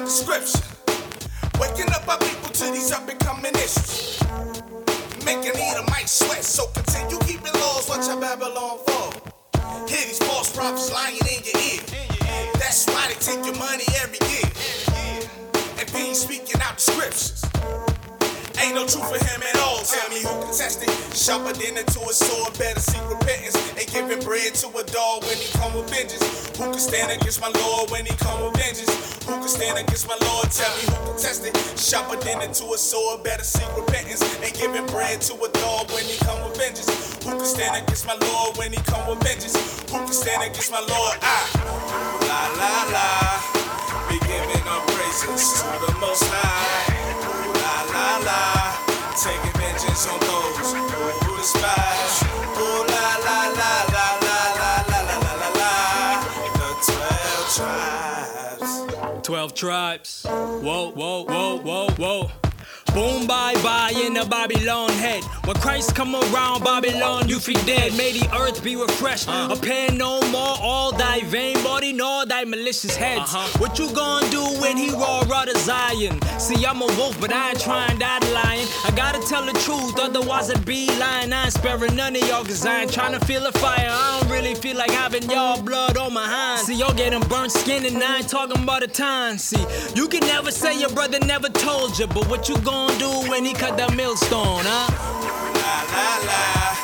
scripture. Waking up our people to these up and coming issues. Making a might sweat, so continue keeping laws, watch our Babylon fall. Hear these false prophets lying in your ear. That's why they take your money every year. And be speaking out the scriptures. Ain't no truth for him at all. Tell me who contested. Sharper than a two sword. Better. Ain't giving bread to a dog when he come with vengeance. Who can stand against my Lord when he come with vengeance? Who can stand against my Lord? Tell me who contested. Sharper than a two sword. Better seek repentance. Ain't giving bread to a dog when he come with vengeance. Who can stand against my Lord when he come with vengeance? Who can stand against my Lord? Ah, la la la. Be giving up praises to the Most High. La la la. Taking vengeance on those who despise. Tribes. 12 tribes. Whoa, whoa, whoa, whoa, whoa. Boom, bye, bye in the Babylon head. When Christ come around, Babylon, you feel dead. May the earth be refreshed. Appear no more all thy vain body, nor thy malicious heads. Uh-huh. What you gonna do when he roar out of Zion? See, I'm a wolf, but I ain't trying that lion. I gotta tell the truth, otherwise I'd be lying. I ain't sparing none of y'all, cause I ain't trying to feel a fire. I don't really feel like having y'all blood on my hands. See, y'all getting burnt skin, and I ain't talking about the time. See, you can never say your brother never told you, but what you gonna do when he cut that millstone, huh? La la la.